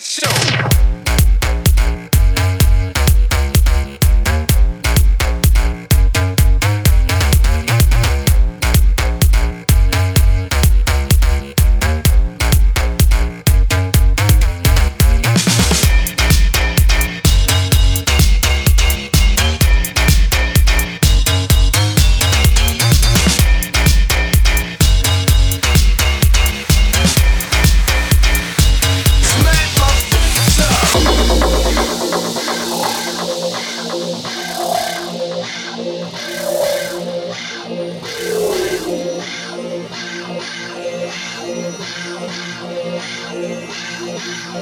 Show. Yeah.